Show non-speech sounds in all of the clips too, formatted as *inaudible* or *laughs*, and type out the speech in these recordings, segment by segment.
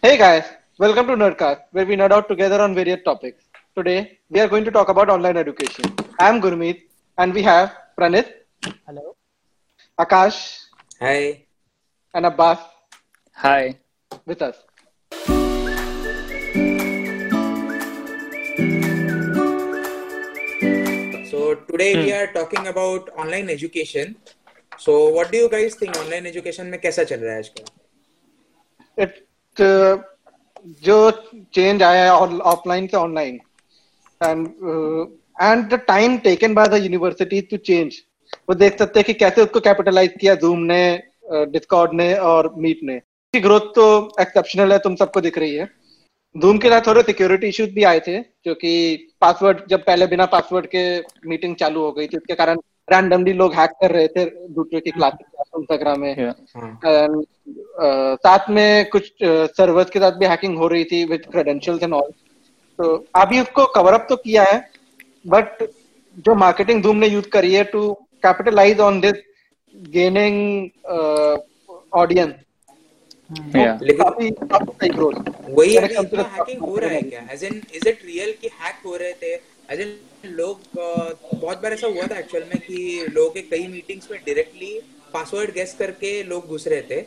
Hey guys, welcome to Nerdcast, where we nerd out together on various topics. Today, we are going to talk about online education. I am Gurmeet, and we have Pranit, Hello. Akash, Hi. and Abbas Hi. with us. So today we are talking about online education. So what do you guys think online education में कैसा चल रहा है आजकल? It uh, जो change आया है offline से and uh, and the time taken by the university to change, वो देख सकते हैं कि कैसे उसको कैपिटलाइज किया Zoom ने, डिस्कॉर्ड ने और मीट ने. की ग्रोथ तो एक्सेप्शनल है, तुम सबको दिख रही है. धूम के साथ थोड़े सिक्योरिटी इश्यूज़ भी आए थे क्योंकि पासवर्ड जब पहले बिना पासवर्ड के मीटिंग चालू हो गई थी उसके कारण रैंडमली लोग हैक कर रहे थे दूसरे की क्लासेस इंस्टाग्राम में। Uh, साथ में कुछ सर्वर्स के साथ भी हैकिंग हो रही थी विद क्रेडेंशियल्स एंड ऑल तो अभी उसको कवर अप तो किया है बट जो मार्केटिंग धूम ने यूज़ करी है to capitalize on this gaining audience वही हैकिंग हो रहा है क्या? As in is it real कि हैक हो रहे थे? As in लोग uh, बहुत बार ऐसा हुआ था एक्चुअल में कि लोगों के कई मीटिंग्स में डायरेक्टली पासवर्ड गेस करके लोग घुस रहे थे।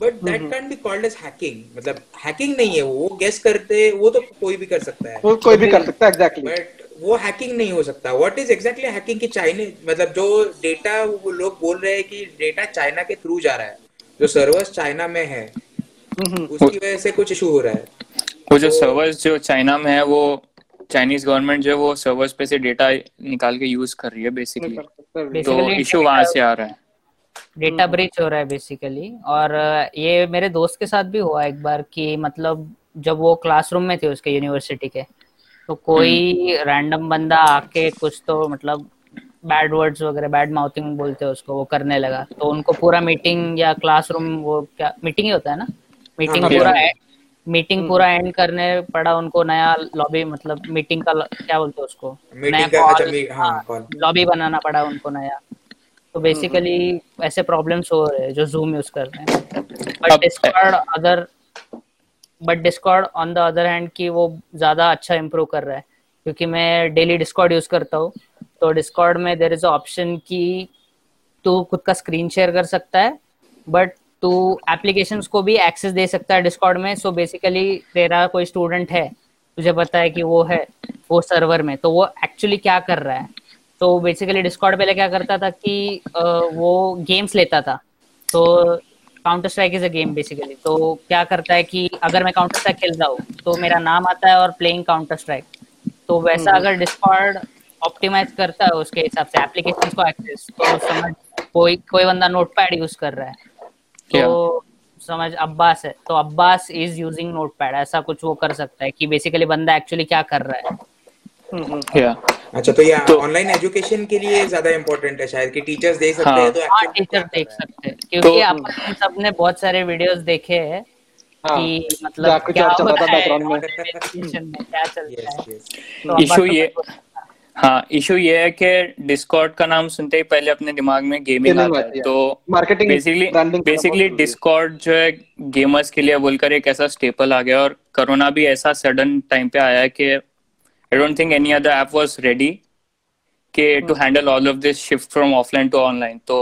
But that can be called as hacking मतलब हैकिंग नहीं है वो। वो गेस करते वो तो कोई भी कर सकता है। वो कोई भी कर सकता है एग्जैक्टली बट वो हैकिंग नहीं हो सकता। व्हाट इज़ एग्जैक्टली हैकिंग की चाइनीज़ मतलब जो डेटा वो लोग बोल रहे हैं कि डेटा चाइना के थ्रू जा रहा है। जो सर्वर्स चाइना में है उसकी वजह से कुछ इशू हो रहा है। वो जो तो- सर्वर्स जो चाइना में है वो चाइनीज़ गवर्नमेंट जो है वो सर्वर्स पे से डेटा निकाल के यूज़ कर रही है बेसिकली तो इशू वहाँ से आ रहा है। डेटा ब्रीच हो रहा है बेसिकली और ये मेरे दोस्त के साथ भी हुआ एक बार कि मतलब जब वो क्लासरूम में थे उसके यूनिवर्सिटी के तो कोई रैंडम बंदा आके कुछ तो मतलब बैड वर्ड्स वगैरह बैड माउथिंग बोलते हैं उसको वो करने लगा। तो उनको पूरा मीटिंग या क्लासरूम वो क्या मीटिंग ही होता है ना? मीटिंग हाँ, पूरा yeah. मीटिंग पूरा एंड करने पड़ा उनको नया लॉबी मतलब मीटिंग का क्या बोलते हैं उसको? नया हाँ, लॉबी बनाना पड़ा उनको नया। तो बेसिकली ऐसे प्रॉब्लम्स हो रहे हैं जो जूम यूज़ कर रहे हैं। But Discord other but Discord on the other hand की वो ज़्यादा अच्छा इम्प्रूव कर रहा है। क्योंकि मैं डेली डिस्कॉर्ड यूज़ करता हूँ। तो डिस्कॉर्ड में देर इज़ ऑप्शन की तू खुद का स्क्रीन शेयर कर सकता है बट तू एप्लीकेशंस को भी एक्सेस दे सकता है डिस्कॉर्ड में। सो बेसिकली तेरा कोई स्टूडेंट है तुझे पता है कि वो है वो सर्वर में। तो वो एक्चुअली क्या कर रहा है? तो बेसिकली डिस्कॉर्ड पहले क्या करता था कि अ, वो गेम्स लेता था। तो Counter Strike is a game basically तो क्या करता है कि अगर मैं काउंटर स्ट्राइक खेल रहा हूँ तो मेरा नाम आता है और प्लेइंग काउंटर स्ट्राइक तो वैसा अगर डिस्कॉर्ड ऑप्टिमाइज करता है उसके हिसाब से एप्लीकेशन को एक्सेस तो समझ कोई कोई बंदा नोटपैड यूज़ कर रहा है। तो समझ अब्बास है। तो अब्बास इज़ यूजिंग नोटपैड ऐसा कुछ वो कर सकता है कि बेसिकली बंदा एक्चुअली क्या कर रहा है। या अच्छा तो ये तो- ऑनलाइन एजुकेशन के लिए ज़्यादा इम्पोर्टेंट है शायद कि टीचर्स देख सकते हाँ। हैं। तो हाँ टीचर देख रहा है। सकते हैं। क्योंकि तो- अपन सबने बहुत सारे वीडियोस देखे हैं हाँ। कि मतलब क्या चल रहा होता है। background में। online education में क्या चलता Yes, है. तो इशू तो ये हाँ इशू ये है कि डिस्कॉर्ड का नाम सुनते ही पहले अपने दिमाग में गेमिंग आता है। तो Marketing, बेसिकली बेसिकली डिस्कॉर्ड जो है गेमर्स के लिए बोलकर एक ऐसा स्टेपल आ गया और कोरोना भी ऐसा सडन टाइम पे आया है कि I don't think any other app was ready के to handle all of this shift from offline to online तो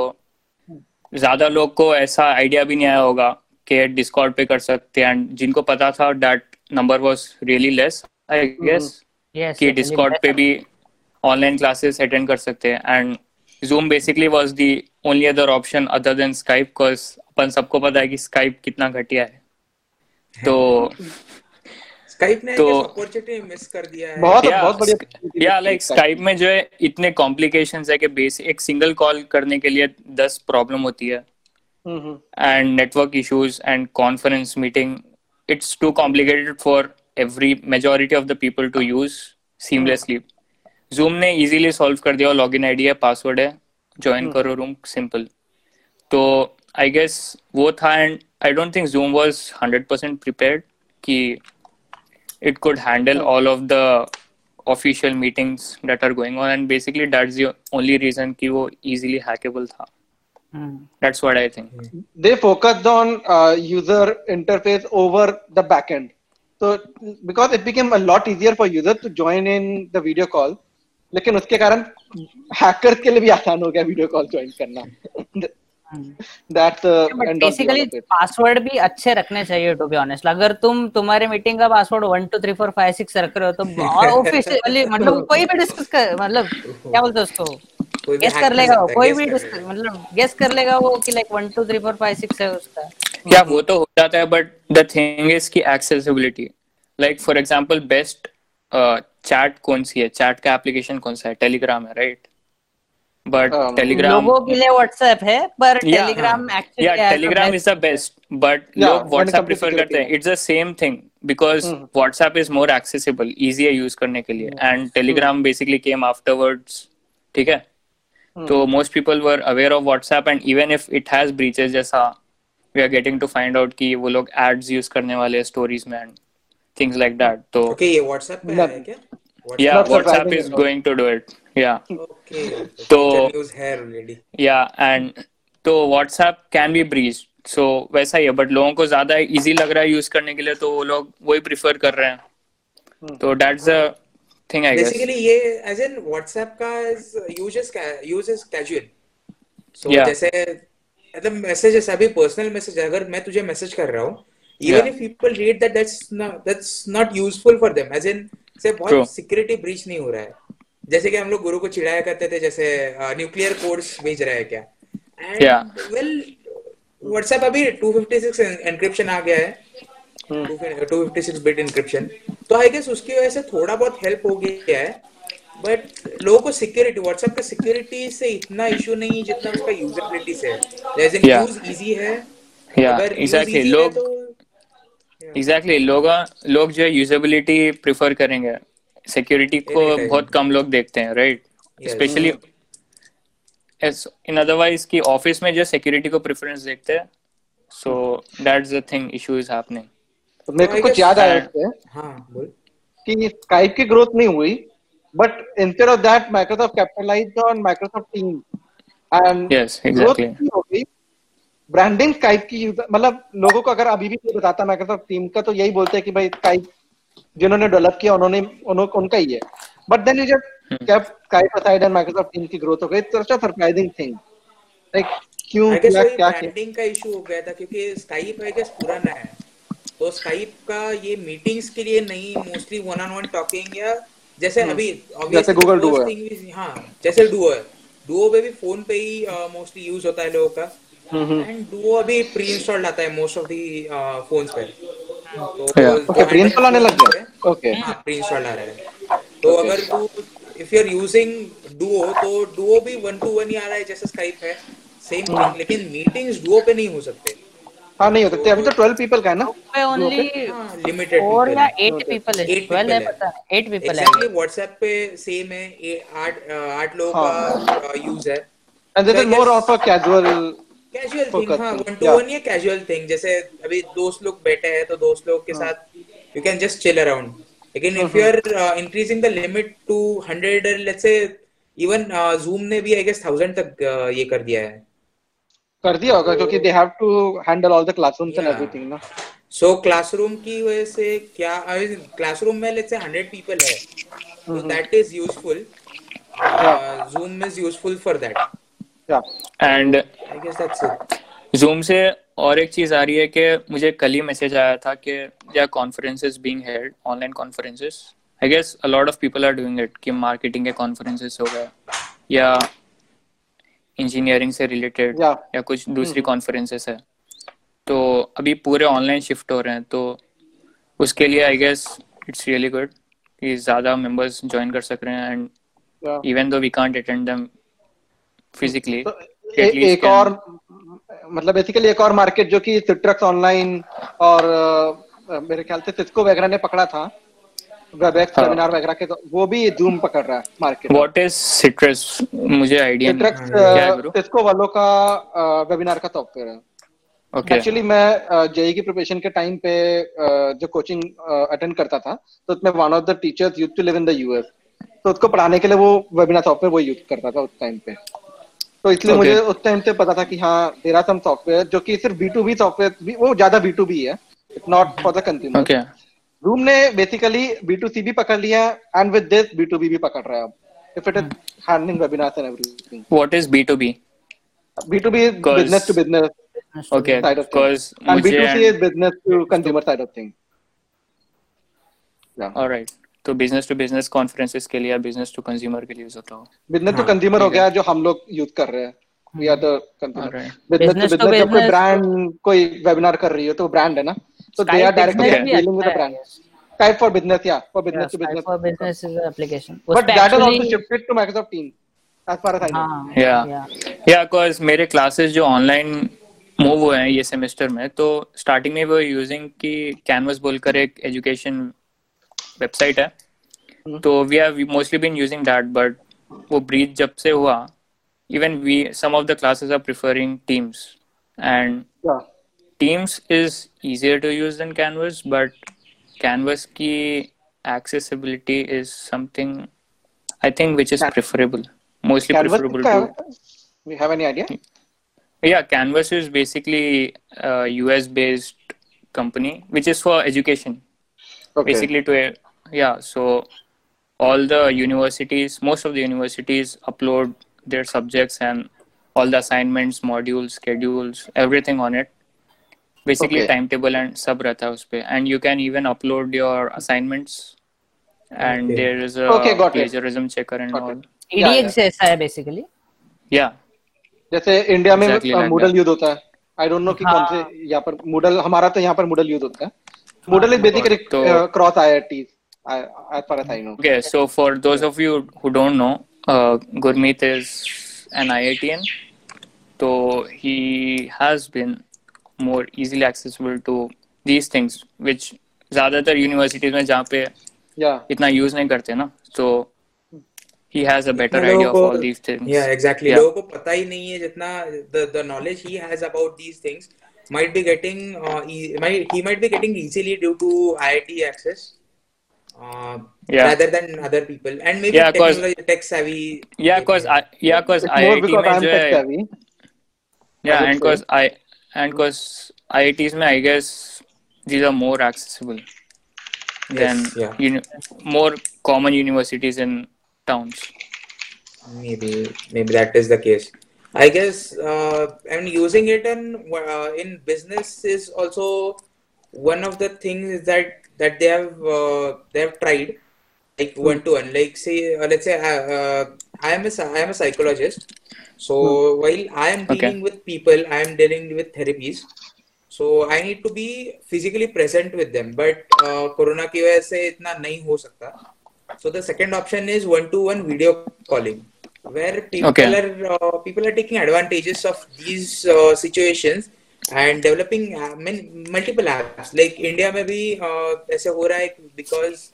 ज़्यादा लोग को ऐसा आइडिया भी नहीं आया होगा कि डिस्कॉर्ड पे कर सकते हैं। एंड जिनको पता था that number was really less I guess Yes, कि डिस्कॉर्ड पे भी ऑनलाइन क्लासेस अटेंड कर सकते हैं। And Zoom basically was the only other option other than Skype because अपन सबको पता है कि स्काइप कितना घटिया है। तो स्काइप ने तो- अपॉर्चुनिटी मिस कर दिया है। बहुत या बहुत बढ़िया या लाइक स्काइप में जो है इतने कॉम्प्लिकेशंस है कि बेस एक सिंगल कॉल करने के लिए दस प्रॉब्लम होती है। Hmm, hmm, and network issues and conference meeting it's too complicated for every majority of the people to Zoom ने इजीली सॉल्व कर दिया लॉग इन आईडी है पासवर्ड है ज्वाइन hmm. करो रूम सिंपल तो आई गेस वो था and I don't think Zoom was hundred percent prepare कि it could handle all of the official meetings that are going on and basically that's only reason कि वो easily hackable था hmm. That's what I think. Hmm. They focused on uh, user interface over the backend. So because it became a lot easier for users to join in the video call. लेकिन उसके कारण hackers के लिए भी आसान हो गया video call join करना। दैट्स बट बेसिकली पासवर्ड भी अच्छे रखने चाहिए टू बी ऑनेस्ट अगर तुम तुम्हारे मीटिंग का password one two three four five six रख रहे हो तो *laughs* ऑफिशियली मतलब कोई भी डिस्कस कर मतलब क्या बोलते हैं उसको? कोई भी गेस कर लेगा वो, कोई भी मतलब गेस कर लेगा वो कि like one two three four five six है उसका। Yeah वो तो हो जाता है but the thing is कि accessibility. Like for example best chat कौन सी है? चैट का एप्लीकेशन कौन सा है? टेलीग्राम है राइट हाँ, बट मतलब टेलीग्राम व्हाट्सएप है पर टेलीग्राम एक्चुअली या Telegram is the best but लोग व्हाट्सएप प्रेफर करते हैं। It's the same thing because WhatsApp is more accessible easy है यूज़ करने के लिए। And Telegram basically came afterwards ठीक है? हम्म। तो most people were aware of WhatsApp and even if it has breaches जैसा we are getting to find out कि वो लोग एड्स यूज़ करने वाले स्टोरीज में एंड थिंग्स लाइक दैट तो ओके ये व्हाट्सएप पे है मतलब क्या? Yeah Not whatsapp is going to do it. Yeah. Okay तो- न्यूज़ है ऑलरेडी yeah and तो WhatsApp can be breach so वैसा ही है बट लोगों को ज़्यादा इजी लग रहा है यूज़ करने के लिए तो वो लोग वही प्रिफर कर रहे हैं। तो that's the thing I guess basically ये एज इन व्हाट्सएप का uses uses casual so Yeah. जैसे मतलब मैसेजेस अभी पर्सनल मैसेज अगर मैं तुझे मैसेज कर रहा हूँ even Yeah. If people read that that's that's not useful for them as in से बहुत सिक्योरिटी ब्रीच नहीं हो रहा है। जैसे कि हम लोग गुरु को चिढ़ाया करते थे जैसे न्यूक्लियर कोड्स भेज रहा है क्या? एंड वेल व्हाट्सएप अभी 256 एनक्रिप्शन आ गया है। 256 बिट इंक्रिप्शन तो आई गेस उसकी वजह से थोड़ा बहुत हेल्प हो गया है। बट लोगों को सिक्योरिटी व्हाट्सएप का सिक्योरिटी से इतना इशू नहीं जितना उसका यूजेबिलिटी से है। जैसे यूज़ इजी है। Yeah, अगर exactly. लोग- एग्जैक्टली लोग लोग जो है यूजेबिलिटी प्रिफर करेंगे। सिक्योरिटी को बहुत कम लोग देखते हैं right Yes. Specially in otherwise की ऑफ़िस में जो सिक्योरिटी को प्रेफरेंस देखते हैं so that's the thing issue is happening तो मेरे को कुछ याद आया that- इससे हाँ बोल। कि स्काइप की ग्रोथ नहीं हुई but instead of that Microsoft capitalize on Microsoft team and Yes, exactly. हो ब्रांडिंग स्काइप की मतलब लोगों को अगर अभी भी बताता माइक्रोसॉफ्ट टीम का तो यही बोलते हैं कि भाई स्काइप जिन्होंने डेवलप किया उन्होंने उन्हों, उनका ही है। But then you just kept Skype aside and Microsoft team की ग्रोथ हो गई it's such a surprising thing like क्यों गेस क्या ब्रांडिंग का इशू हो गया था क्योंकि स्काइप आई गेस पुराना है। तो स्काइप का ये मीटिंग्स के लिए नहीं mostly one on one talking या जैसे अभी obviously जैसे first Duo है। हाँ जैसे डुओ है। डुओ पे भी फ़ोन पे ही मोस्टली यूज़ होता है लोगों का। एंड डुओ अभी प्री इंस्टॉल्ड आता है मोस्ट ऑफ़ दी फोन्स पे। तो प्री इंस्टॉल आने लग गया। ओके हाँ। प्री इंस्टॉल्ड आ रहा है। तो अगर तू if you are using Duo तो डुओ भी वन टू वन ही आ रहा है जैसे स्काइप है। सेम थिंग लेकिन मीटिंग्स डुओ पे नहीं हो सकते। हाँ नहीं हो सकते। अभी तो 12 पीपल का है ना? पे ओनली हाँ लिमिटेड फोर या एट पीपल है। Eight ट्वेल्व है people है। पता एट पीपल है। व्हाट्सएप पे सेम है। आठ आठ लोगों का यूज़ है। And I is more of a casual casual thing हाँ वन टू वन ये कैजुअल थिंग जैसे अभी दोस्त लोग बैठे हैं तो दोस्त लोग के साथ you can just chill around लेकिन if you are increasing the limit to hundred let's say even Zoom ने भी आई गेस थाउज़ेंड तक uh, ये कर दिया है। कर दिया होगा क्योंकि they have to handle all the classrooms and everything ना। सो क्लासरूम की वजह से क्या क्लासरूम में लेट्स से हंड्रेड पीपल है that is useful Zoom is useful for that and Zoom से और एक चीज़ आ रही है कि मुझे कल ही मैसेज आया था कि या conferences being held online conferences I guess a lot of people are doing it कि मार्केटिंग के कॉन्फ्रेंसेस हो गए या इंजीनियरिंग से रिलेटेड Yeah. या कुछ दूसरी कॉन्फ्रेंसेस है। तो अभी पूरे ऑनलाइन शिफ्ट हो रहे हैं तो उसके लिए I guess it's really good कि ज़्यादा मेंबर्स ज्वाइन कर सक रहे हैं and even though we can't attend them physically तो ए, एक और मतलब बेसिकली एक और मार्केट जो कि सिट्रक्स ऑनलाइन और मेरे ख्याल से सिस्को वगैरह ने पकड़ा था वेबएक्स हाँ। वेबिनार वगैरह के तो वो भी जूम पकड़ रहा है मार्केट व्हाट इज़ सिट्रस मुझे है। गुरु सिस्को वालों का वेबिनार का सॉफ्टवेयर है। ओके एक्चुअली मैं जेई की प्रिपरेशन के टाइम पे जो कोचिंग अटेंड करता था तो उसमें one of the teachers use to live in the US तो उसको पढ़ाने के लिए वो वेबिनार सॉफ्टवेयर वो यूज़ करता था उस टाइम पे। तो इसलिए Okay. मुझे उस टाइम से पता था कि हाँ देर आर सम सॉफ्टवेयर जो कि सिर्फ़ बी टू बी सॉफ्टवेयर वो ज़्यादा बी टू बी है not for the consumer Zoom ने बेसिकली बी टू सी भी पकड़ लिया and with this B to B भी पकड़ रहा है अब if it is handling webinars and everything What is B2B? B B to B Because- business to business Okay, side of things. because and B to C मुझे is business to consumer side of thing alright. तो business to business conferences के लिए या business to consumer के लिए use होता हो business to consumer हो गया जो हम लोग यूज़ कर रहे हैं we are the consumer business to business जब कोई ब्रांड कोई वेबिनार कर रही तो ब्रांड ना they are directly dealing with the brand. Skype for business yeah for Yeah, business Skype for business is an application. but that is also shifted to Microsoft Teams as far as I know Yeah. yeah. या मेरे classes जो online move हुए हैं ये semester में तो starting में वो यूजिंग की कैनवस बोलकर एक एजुकेशन वेबसाइट है तो we have mostly been using that but वो ब्रीथ जब से हुआ even we some of the classes are preferring Teams and yeah Teams is easier to use than Canvas, but Canvas की accessibility is something I think which is Can- preferable, mostly Canvas preferable का to. we have any idea Yeah, Canvas is basically a US based company which is for education. okay Basically to yeah, so all the universities, most of the universities upload their subjects and all the assignments, modules, schedules, everything on it. Basically Okay. timetable and सब रहता है उस पे and you can even upload your assignments and Okay. there is a Okay, got it. plagiarism checker and Got all. it. Yeah, EDX जैसा है basically. Yeah. जैसे India में Exactly like Moodle that. Use होता है आई don't no कि हाँ। कौन से यहाँ पर मूडल हमारा तो यहाँ पर मूडल यूज होता है मूडल इज बेसिकली तो- cross IITs as far as I know Okay, so for those of you who don't know, uh, Gurmeet is an IITian. So he has been more easily accessible to these things, which ज़्यादातर universities में जहाँ पे yeah इतना use नहीं करते ना so he has a better idea of all these things. Yeah, exactly. Yeah. लोगों को पता ही नहीं है जितना the the knowledge he has about these things might be getting uh, e- might he might be getting easily due to IIT access. uh, yeah. rather than other people and maybe yeah, technology, tech savvy yeah because i yeah cause IIT because I'm tech savvy. yeah and because i and because iits mein, i guess these are more accessible than yeah. uni- more common universities in towns maybe maybe that is the case i guess uh, and using it in uh, in business is also one of the things that that they have uh, they have tried like one to one like say uh, let's say uh, uh, i am a psy- i am a psychologist so while i am Okay. dealing with people i am dealing with therapies so i need to be physically present with them but uh, corona की वजह से इतना नहीं हो सकता so the second option is one-to-one video calling, where people Okay. are uh, people are taking advantages of these uh, situations and developing uh, many, multiple apps. Like India में भी uh, ऐसे हो रहा है because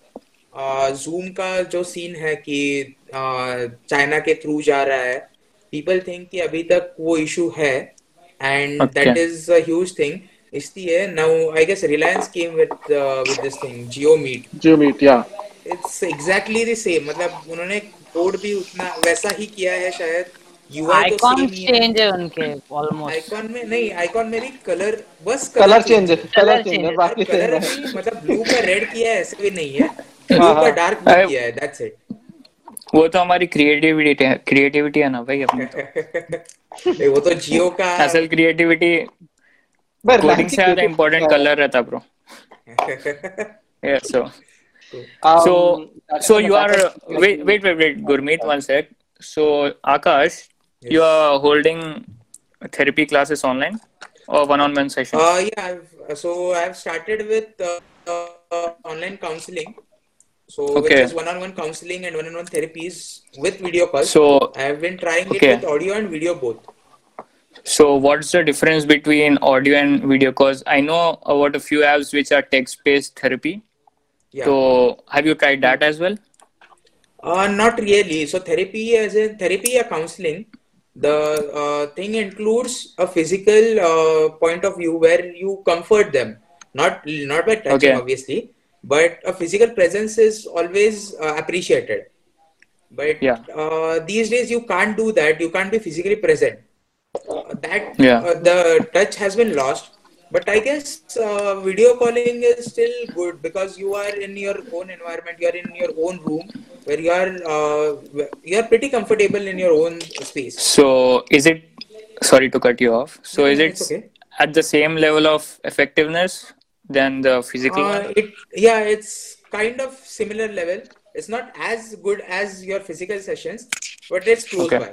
uh, Zoom का जो scene है कि चाइना के थ्रू जा रहा है people think कि अभी तक वो इशू है and Okay. that is a huge thing. इसलिए now I guess Reliance came with uh, with this thing Geo Meet. Geo Meet yeah it's exactly the same मतलब उन्होंने कोड भी उतना वैसा ही किया है शायद Icons सेम है उनके almost. आइकॉन में नहीं आइकॉन में भी कलर बस कलर चेंज है। कलर चेंज है बाकी कलर मतलब ब्लू का रेड किया है ऐसे भी नहीं है। ब्लू हाँ, का हाँ। डार्क भी किया है दैट्स इट वो तो हमारी क्रिएटिविटी है क्रिएटिविटी है ना भाई अपनी तो। *laughs* वो तो जियो का *laughs* असल क्रिएटिविटी But कोडिंग से ज़्यादा इम्पोर्टेंट कलर रहता bro *laughs* yeah so you back are of- wait wait wait wait Gurmeet one sec so Akash you are holding therapy classes online or one-on-one session uh, yeah I've, so I've started with uh, uh, online counseling so Okay. which is one-on-one counseling and one-on-one therapies with video calls so I've been trying Okay. it with audio and video both So what's the difference between audio and video? calls? I know about a few apps which are text-based therapy. yeah So have you tried that as well? Uh, not really. So therapy, as in therapy or counseling, the uh, thing includes a physical uh, point of view where you comfort them, not not by touching, Okay. obviously, but a physical presence is always uh, appreciated. but Yeah. uh, these days you can't do that you can't be physically present Uh, that Yeah. uh, the touch has been lost but i guess uh, video calling is still good because you are in your own environment you are in your own room where you are uh, you are pretty comfortable in your own space So is it? Sorry to cut you off. So No, is no, it it's okay. at the same level of effectiveness than the physical Uh, one? it yeah, it's kind of similar level. It's not as good as your physical sessions, but it's close Okay. by.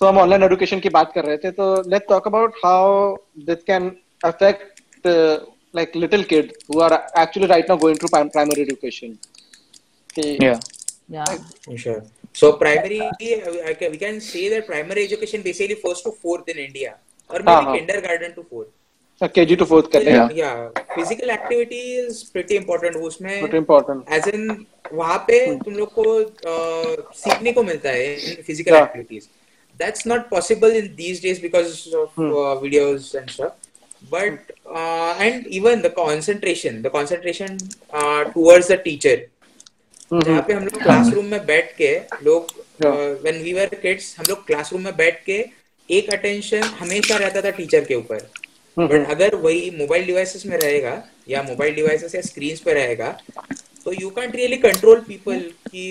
तो हम online education की बात कर रहे थे तो let's talk about how this can Affect like little kid who are actually right now going through primary education Yeah. yeah Sure. So primary, uh, okay, we can say that primary education basically first to fourth in India, or maybe हाँ, हाँ. kindergarten to fourth. KG to fourth कर Yeah. लेगा physical activity is pretty important. उसमें but important as in वहां पे तुम लोग को uh, सीखने को मिलता है in physical Yeah. Activities that's not possible in these days because of videos and stuff but and even the concentration the concentration towards the teacher जहाँ पे हम लोग क्लासरूम में बैठ के लोग व्हेन वी वर किड्स हम लोग क्लासरूम में बैठ के एक अटेंशन हमेशा रहता था टीचर के ऊपर. बट अगर वही मोबाइल डिवाइसेस में रहेगा या मोबाइल डिवाइसेस या स्क्रीन पे रहेगा तो you can't really control people की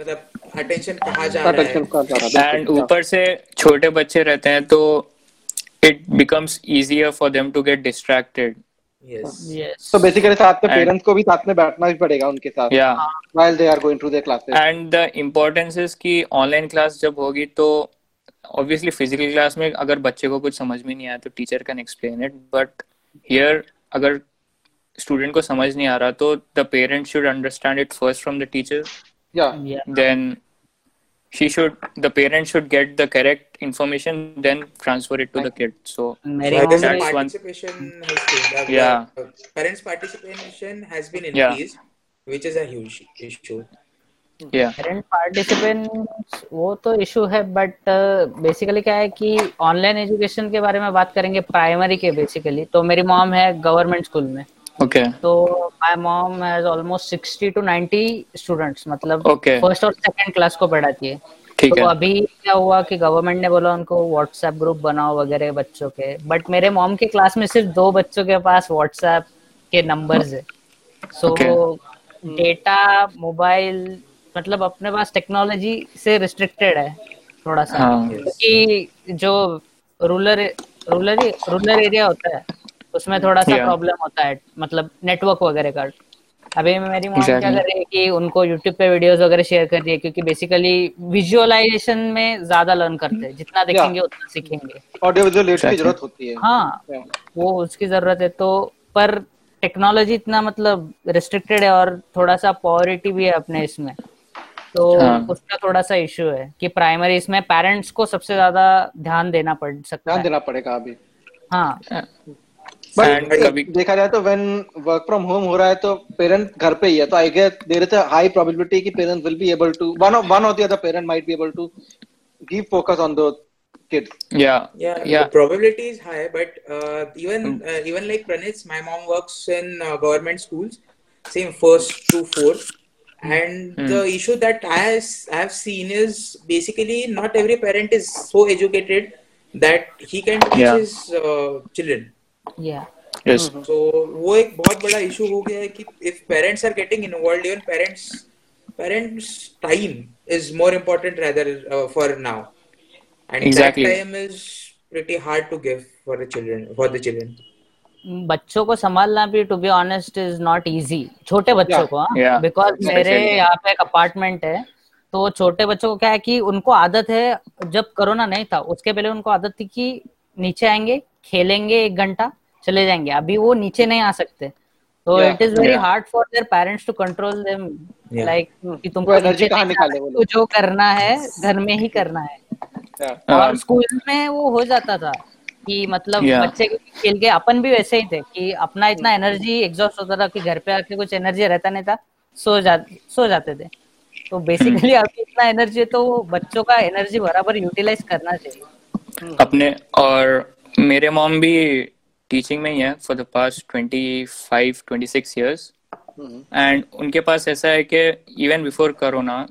मतलब अटेंशन कहाँ जा रहा है. जा रहा है? एंड ऊपर से छोटे बच्चे रहते हैं तो it becomes easier for them to get distracted yes yes. तो बेसिकली साथ में And- को भी साथ में बैठना भी पड़ेगा उनके साथ। या while they are going through their classes. And the importance is कि ऑनलाइन क्लास जब होगी तो ऑब्वियसली फ़िज़िकल क्लास में अगर बच्चे को कुछ समझ में नहीं आया तो teacher can explain it but here अगर स्टूडेंट को समझ नहीं आ रहा तो the parent should understand it first from the teacher yeah. Yeah. Then she should the parent should get the correct information then transfer it to the kid so I भी- That's one- participation has changed. Uh, Yeah. uh, parents' participation has been increased, Yeah. which is a huge issue. Parent participant वो तो issue है but basically क्या है कि online education के बारे में बात करेंगे प्राइमरी के बेसिकली तो मेरी मॉम है गवर्नमेंट स्कूल में okay तो my mom has almost 60 to 90 students मतलब फ़र्स्ट और सेकंड क्लास को पढ़ाती है ठीक तो है। अभी क्या हुआ कि गवर्नमेंट ने बोला उनको व्हाट्सएप ग्रुप बनाओ वगैरह बच्चों के। बट मेरे मॉम के क्लास में सिर्फ़ दो बच्चों के पास व्हाट्सएप के नंबर्स है। सो डेटा मोबाइल मतलब अपने पास टेक्नोलॉजी से रिस्ट्रिक्टेड है थोड़ा सा। हाँ। क्योंकि जो रूरल रूरल रूरल एरिया होता है उसमें थोड़ा सा प्रॉब्लम होता है मतलब नेटवर्क वगैरह का। अभी मेरी मॉम क्या कर रही है कि उनको यूट्यूब पे वीडियोस वगैरह शेयर कर रही है क्योंकि बेसिकली विजुअलाइजेशन में ज़्यादा लर्न करते हैं। जितना देखेंगे उतना सीखेंगे। ऑडियो विजुअल की ज़रूरत होती है। हाँ Yeah. वो उसकी ज़रूरत है। तो पर टेक्नोलॉजी इतना मतलब रिस्ट्रिक्टेड है और थोड़ा सा पॉवरिटी भी है अपने इसमें। तो हाँ। उसका थोड़ा सा इशू है कि प्राइमरी इसमें पेरेंट्स को सबसे ज़्यादा ध्यान देना पड़ सकता ध्यान है। देना पड़ेगा अभी। हाँ। And देखा जाए तो वेन वर्क फ्रॉम होम हो रहा है तो पेरेंट घर पे ही है तो I guess there is a high probability कि parents will be able to one of one of the other parent might be able to give focus on the kid या या या probability is high but even even like Praneet my mom works in government schools same first to fourth and mm. the issue that i have seen is basically not every parent is so educated that he can teach yeah. Uh, बच्चों को संभालना भी to be honest is not easy छोटे बच्चों को हाँ। Because मेरे यहाँ पे एक अपार्टमेंट है तो छोटे बच्चों को क्या है कि उनको आदत है जब कोरोना नहीं था उसके पहले उनको आदत थी कि नीचे आएँगे खेलेंगे एक घंटा चले जाएँगे अभी वो नीचे नहीं आ सकते तो. It is very hard for their parents to control them like Hmm. कि तुमको energy नीचे कहाँ निकाले वो लोग? तो जो करना है घर में ही करना है Yeah. और Um, स्कूल में वो हो जाता था कि मतलब Yeah. बच्चे खेल के अपन भी वैसे ही थे कि अपना इतना एनर्जी एग्जॉस्ट होता था कि घर पे आके कुछ एनर्जी रहता नहीं था सो जा सो जाते थे तो बेसिकली अभी इतना एनर्जी है तो बच्चों का एनर्जी बराबर यूटिलाइज करना चाहिए अपने और मेरे मॉम भी टीचिंग में ही है for the past twenty five twenty six years. And उनके पास ऐसा है कि इवन बिफोर करोना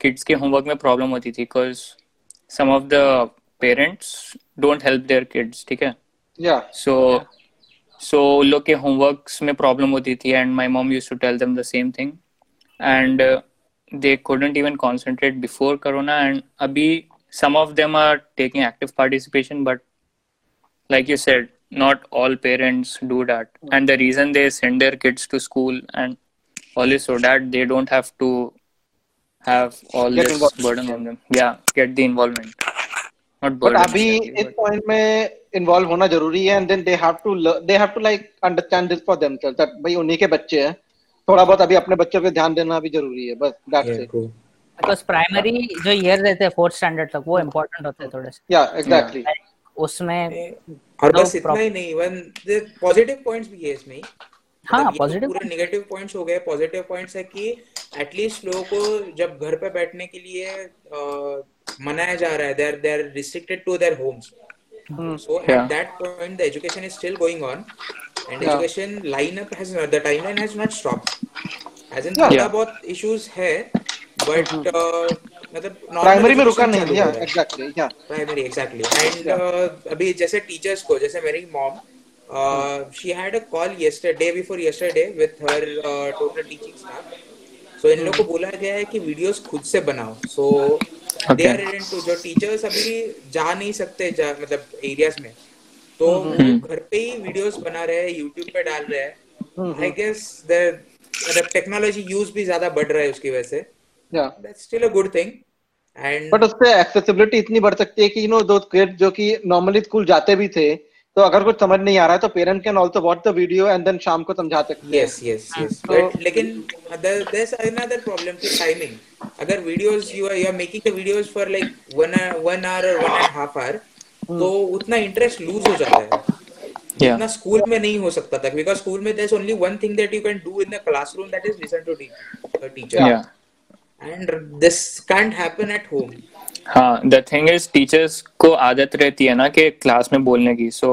किड्स के होमवर्क में प्रॉब्लम होती थी because some of the parents don't help their kids ठीक है? सो सो उन लोग के होमवर्क्स में प्रॉब्लम होती थी and my mom use to tell them the same thing and they couldn't even concentrate before corona and abhi some of them are taking active participation but like you said not all parents do that and the reason they send their kids to school and all is so that they don't have to have all Get this involved. burden on them yeah get the involvement not but burden अभी exactly, इस but- point में involve होना जरूरी है and then they have to they have to like understand this for themselves that भाई उन्हीं के बच्चे हैं थोड़ा बहुत अभी अपने बच्चों पे ध्यान देना भी जरूरी है बस that's Yeah, it cool. Because primary जो ईयर रहते हैं फोर्थ स्टैंडर्ड तक वो इम्पोर्टेंट होते हैं थोड़े से या एग्जैक्टली Like, उसमें और बस इतना ही नहीं इवन द पॉजिटिव पॉइंट्स भी है इसमें। मतलब हाँ पॉजिटिव तो पूरे नेगेटिव पॉइंट्स हो गए। पॉजिटिव पॉइंट्स है कि एटलीस्ट लोगों को जब घर पे बैठने के लिए मनाया जा रहा है there there restricted to their homes so at that point the education is still going on and education lineup has the timeline has not stop as in थोड़ा बहुत इश्यूज़ है बट मतलब प्राइमरी में रुका नहीं चालू या हो रहा है। एग्जैक्टली या primary exactly. And uh, अभी जैसे टीचर्स को जैसे मेरी mom she had a call yesterday before yesterday with her uh, total teaching staff. So इन लोग को बोला गया है कि वीडियोस खुद से बनाओ। So they. आर इनटू जो टीचर्स अभी जा नहीं सकते जा, मतलब एरियाज़ में तो घर पे ही वीडियोस बना रहे हैं यूट्यूब पे डाल रहे हैं। आई गेस मतलब टेक्नोलॉजी यूज़ भी ज़्यादा बढ़ रहा है उसकी वजह से। एक्सेसिबिलिटी इतनी बढ़ सकती है कि यू नो दो जो कि नॉर्मली स्कूल जाते भी थे तो अगर कुछ समझ नहीं आ रहा है तो parent can also watch the video and then शाम को समझा सकते हैं। यस यस यस बट लेकिन there is another problem to timing अगर videos you are you are making the videos for like 1 1 hour और 1 एंड हाफ़ आवर तो उतना इंटरेस्ट लूज हो जाता है। इतना स्कूल में नहीं हो सकता था बिकॉज़ स्कूल में there is only one thing that you can do in the classroom that is listen to teacher या and this can't happen at home. हाँ द थिंग इज़ टीचर्स को आदत रहती है ना कि क्लास में बोलने की। So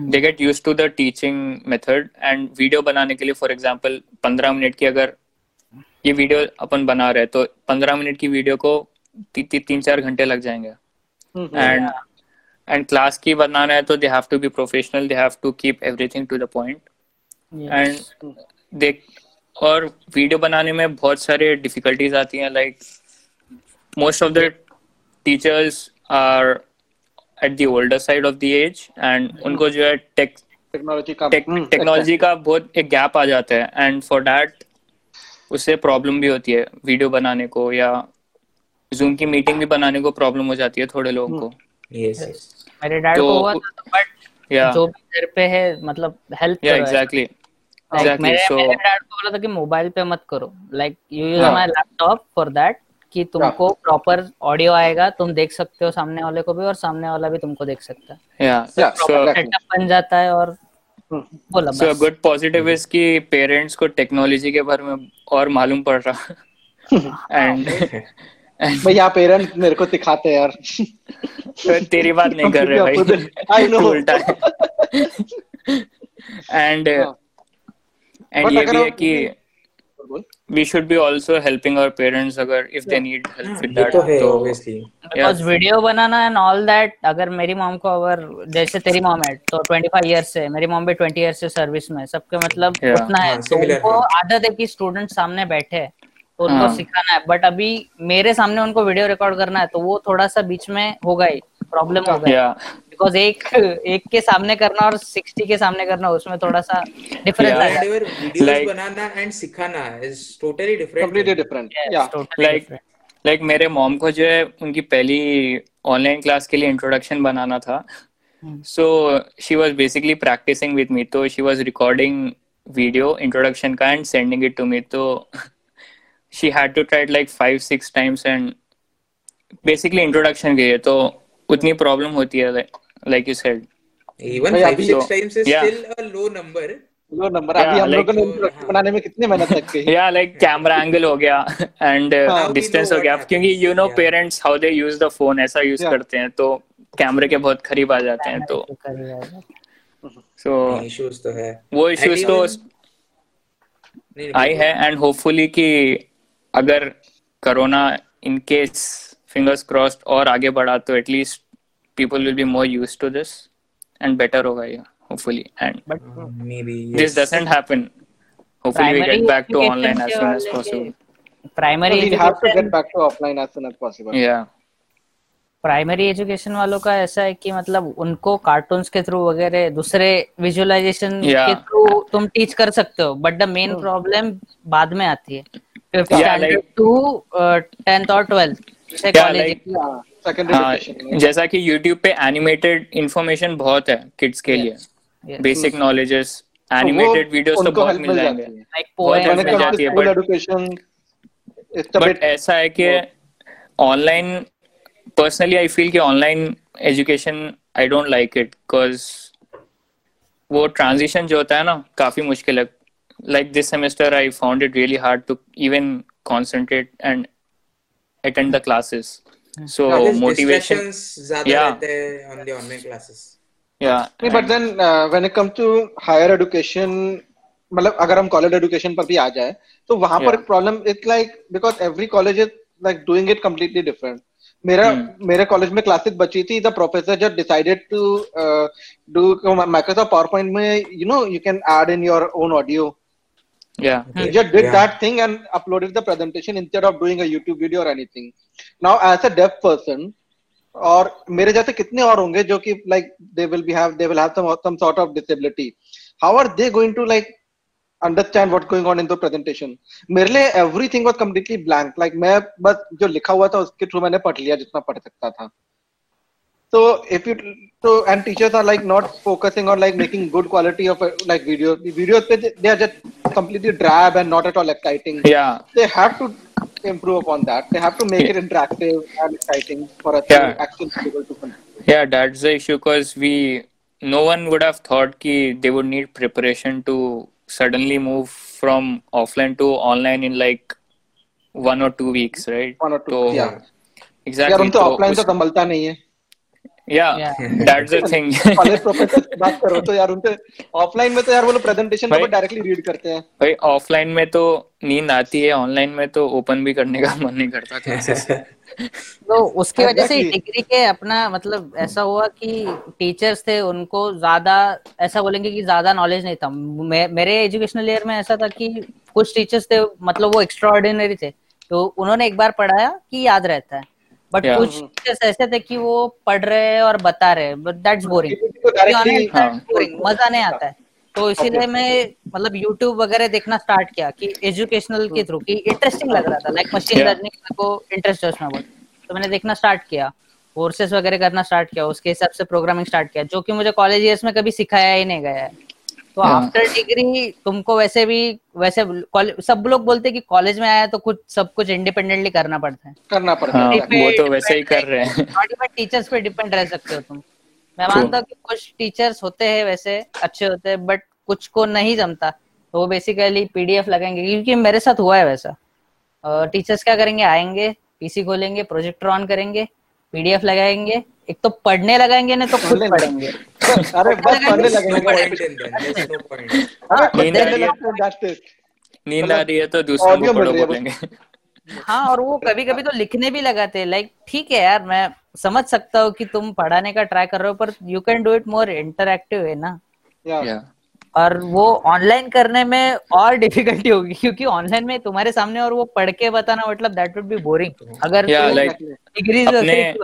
they get use to the teaching method and video बनाने के लिए फॉर एग्जांपल पंद्रह मिनट की अगर ये वीडियो अपन बना रहे हैं तो पंद्रह मिनट की वीडियो को ती, ती, तीन चार घंटे लग जाएँगे। एंड एंड क्लास की बनाना है तो they have to be professional they have to keep everything to the point and देख और वीडियो बनाने में बहुत सारे डिफिकल्टीज आती हैं like most of the teachers are at the older side of the age and उनको जो है टेक टेक्नोलॉजी का टेक्नोलॉजी का बहुत एक गैप आ जाता है एंड फॉर दैट उससे प्रॉब्लम भी होती है वीडियो बनाने को या जूम की मीटिंग भी बनाने को प्रॉब्लम हो जाती है थोड़े लोगों को। Yes yes. मेरे डैड तो- को हुआ था बट या। जो भी घर पे है मतलब हेल्प या एग्जैक्टली Like, एग्जैक्टली मेरे सो मेरे डैड को बोला था कि मोबाइल पे मत करो। लाइक यू यूज़ हाँ। माय लैपटॉप फॉर दैट कि तुमको प्रॉपर ऑडियो आएगा तुम देख सकते हो सामने वाले को भी और सामने वाला भी तुमको देख सकता है। या सो बन जाता है और बोला सो गुड पॉजिटिव इज़ कि पेरेंट्स को टेक्नोलॉजी के बारे में और मालूम पड़ रहा। एंड *laughs* भाई यहाँ पेरेंट्स मेरे को सिखाते हैं यार। तेरी बात नहीं *laughs* कर रहे भाई। opposite. I know. तू *laughs* उल्टा एंड हाँ। एंड ये भी है कि we should be also helping our parents अगर if they need help with ये that तो obviously बिकॉज़ वीडियो बनाना एंड ऑल दैट अगर मेरी मॉम को अगर जैसे तेरी मॉम है तो 25 इयर्स से मेरी मॉम भी 20 इयर्स से सर्विस में सबके मतलब Yeah. उतना है। हाँ, तो उनको। आदत है कि स्टूडेंट सामने बैठे तो उनको हाँ। सिखाना है। बट अभी मेरे सामने उनको वीडियो रिकॉर्ड करना है तो वो थोड़ा सा बीच में होगा ही प्रॉब्लम होगा बिकॉज़ एक एक के सामने करना और 60 के सामने करना उसमें थोड़ा सा डिफरेंस Yeah. आ and जाता your videos Like- बनाना and सिखाना thing. different. है yeah. totally Like- different. Like मेरे मॉम को जो है उनकी पहली ऑनलाइन क्लास के लिए इंट्रोडक्शन बनाना था। So she was basically practising with me तो she was recording video introduction का and sending it to me तो she had to try like five six times and basically introduction के लिए। तो उतनी प्रॉब्लम होती है लाइक यू सेड even भाई, five six तो- times is Yeah. still a low number. Low number अभी हम लोगों ने हाँ। बनाने में कितनी मेहनत लग गई या लाइक कैमरा एंगल हो गया एंड डिस्टेंस हो गया. क्योंकि you know parents how they use the phone ऐसा यूज़ करते हैं तो कैमरे के बहुत करीब आ जाते हैं तो। सो issues तो है। वो And इश्यूज़ तो आई है एंड होपफुली कि अगर corona in case fingers crossed और आगे बढ़ा तो at least people will be more used to this and better होगा ये hopefully and but maybe yes. this doesn't happen hopefully primary we get back to online as soon as possible primary we have to get back to offline as soon as possible. yeah primary education वालों का ऐसा है कि मतलब उनको cartoons के through वगैरह दूसरे विजुअलाइजेशन Yeah. के थ्रू तुम टीच कर सकते हो but the main Hmm. Problem बाद में आती है फिफ्थ स्टैंडर्ड टू टेंथ और ट्वेल्थ से कॉलेज हाँ. जैसा कि YouTube पे एनिमेटेड इंफॉर्मेशन बहुत है किड्स के लिए। बेसिक नॉलेजेस एनिमेटेड वीडियोस तो बहुत मिल जाएँगे। लाइक मिल जाती है बट education, बट ऐसा है कि ऑनलाइन पर्सनली आई फील कि online education I don't like it because वो ट्रांजिशन जो होता है ना काफ़ी मुश्किल है। Like this semester I found it really hard to even concentrate and attend the classes guess motivation Yeah. रहते on the online classes. या नहीं but then when it comes to higher education मतलब अगर हम कॉलेज एजुकेशन पर भी आ जाए तो वहाँ पर Yeah. Problem it's like because every college is like doing it completely different मेरा Hmm. मेरे कॉलेज में क्लासेस बची थी द प्रोफेसर जब decided to do Microsoft PowerPoint में you know you can add in your own audio या He just did Yeah. that thing and uploaded the presentation instead of doing a YouTube video or anything. Now, as a deaf person, और मेरे जैसे कितने और होंगे जो कि like they will be have they will have some some sort of disability. How are they going to like understand what's going on in the presentation? मेरे लिए everything was completely blank. Like मैं बस जो लिखा हुआ था उसके through मैंने पढ़ लिया जितना पढ़ सकता था. So if you so and teachers are like not focusing on like making good quality of uh, like videos. The videos pe they are just completely drab and not at all exciting. या They have to improve upon that. They have to make it interactive and exciting for us Yeah. to actually be able to control. Yeah, that's the issue because we no one would have thought ki they would need preparation to suddenly move from offline to online in like one or two weeks, right? One or two. So yeah. exactly. यार उनसे तो offline तो उस- संभलता नहीं है That's the thing. *laughs* College professor बात करो तो यार उनसे ऑफलाइन में तो यार वो लोग प्रेजेंटेशन डायरेक्टली रीड करते हैं। भाई ऑफलाइन में तो नींद आती है ऑनलाइन में तो ओपन भी करने का मन नहीं करता *laughs* classes. तो उसकी वजह से डिग्री के अपना मतलब ऐसा हुआ कि टीचर्स थे उनको ज़्यादा ऐसा बोलेंगे कि ज़्यादा नॉलेज नहीं था। मे, मेरे एजुकेशनल ईयर में ऐसा था कि कुछ टीचर्स थे मतलब वो एक्स्ट्रा ऑर्डिनरी थे। तो उन्होंने एक बार पढ़ाया कि याद रहता है। But Yeah. कुछ टीचर्स ऐसे थे कि वो पढ़ रहे हैं और बता रहे हैं बट दैट्स बोरिंग. मज़ा नहीं आता है। तो इसीलिए मैं मतलब YouTube वगैरह देखना स्टार्ट किया कि एजुकेशनल के थ्रू कि इंटरेस्टिंग लग रहा था लाइक मशीन लर्निंग को इंटरेस्ट है उसमें बहुत। तो मैंने देखना स्टार्ट किया कोर्सेज वगैरह करना स्टार्ट किया उसके हिसाब से प्रोग्रामिंग स्टार्ट किया जो कि मुझे कॉलेज ईयर्स में कभी सिखाया ही नहीं गया है। तो आफ्टर डिग्री तुमको वैसे भी वैसे सब लोग बोलते हैं कि कॉलेज में आया तो कुछ सब कुछ इंडिपेंडेंटली करना पड़ता है। करना पड़ता है। हाँ, है वो तो वैसे ही कर रहे हैं। टीचर्स पे डिपेंड रह सकते हो तुम। मैं मानता हूँ कि कुछ टीचर्स होते हैं वैसे अच्छे होते हैं बट कुछ को नहीं जमता। तो वो बेसिकली पीडीएफ लगाएँगे क्योंकि मेरे साथ हुआ है वैसा। टीचर्स क्या करेंगे? आएँगे पीसी खोलेंगे प्रोजेक्टर ऑन करेंगे पीडीएफ लगाएँगे एक तो पढ़ने लगाएँगे ना तो खुद पढ़ेंगे। अरे बस पढ़ने हैं खुद नींद आ रही है। तो दूसरों को पढ़ो बोलेंगे। हाँ और वो कभी कभी तो लिखने भी लगाते हैं। लाइक ठीक है यार मैं समझ सकता हूँ कि तुम पढ़ाने का ट्राई कर रहे हो पर you can do it more interactive है ना. और वो ऑनलाइन करने में और डिफिकल्टी होगी क्योंकि ऑनलाइन में तुम्हारे सामने और वो पढ़ के बताना मतलब दैट वुड बी बोरिंग अगर Yeah,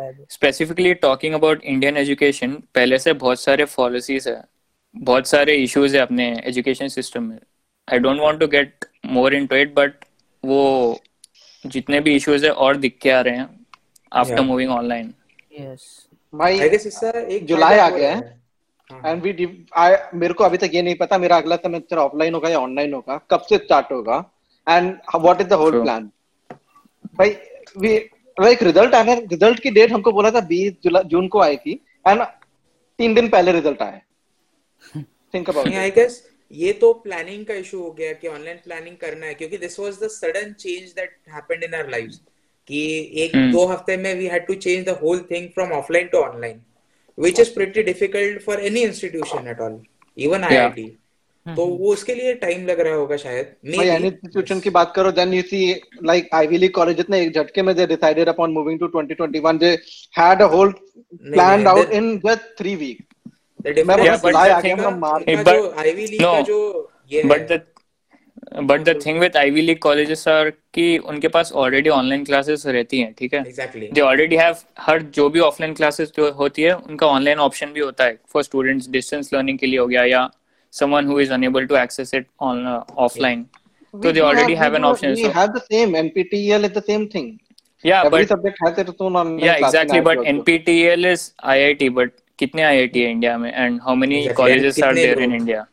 तू है तो। Specifically talking about Indian education पहले से बहुत सारे पॉलिसीज़ है बहुत सारे इश्यूज़ है अपने एजुकेशन सिस्टम में I don't want to get more into it but वो जितने भी इश्यूज़ है और दिख के आ रहे हैं आफ्टर मूविंग ऑनलाइन Yes. भाई I guess इसका एक जुलाई आ गया है हाँ। एंड वी मेरे को अभी तक ये नहीं पता मेरा अगला सेमेस्टर ऑफलाइन होगा या ऑनलाइन होगा कब से स्टार्ट होगा and what is the whole plan भाई वी लाइक रिज़ल्ट आने रिज़ल्ट की डेट हमको बोला था 20 जुलाई जून को आई थी एंड तीन दिन पहले रिज़ल्ट आया थिंक अबाउट आई गेस ये तो प्लानिंग का इशू हो गया कि ऑनलाइन प्लानिंग करना है क्योंकि this was the sudden change that happened in our lives कि एक Hmm. दो हफ़्ते में we had to change the whole thing from offline to online which is pretty difficult for any institution at all even. IIT तो वो उसके लिए time लग रहा होगा शायद। भाई इंस्टीट्यूशन की बात करो then you see like Ivy League college इतने एक झटके में they decided upon moving to 2021 they had a whole planned out in just 3 week मैं बस the आ गया thing- मैं जो आईवी लीग का जो ये but the but the thing with Ivy League colleges are कि उनके पास ऑलरेडी ऑनलाइन क्लासेस रहती हैं ठीक है? दे ऑलरेडी हैव हर जो भी ऑफलाइन क्लासेस जो होती है उनका ऑनलाइन ऑप्शन भी होता है फॉर स्टूडेंट्स डिस्टेंस लर्निंग के लिए हो गया या someone who is unable to access it on uh, offline so they already have an option we so have the same nptel is the same thing yeah every but subject has its own online yeah class exactly and but apps also. nptel is iit but कितने IIT है India में and how many Exactly, colleges and are कितने there in लोग? India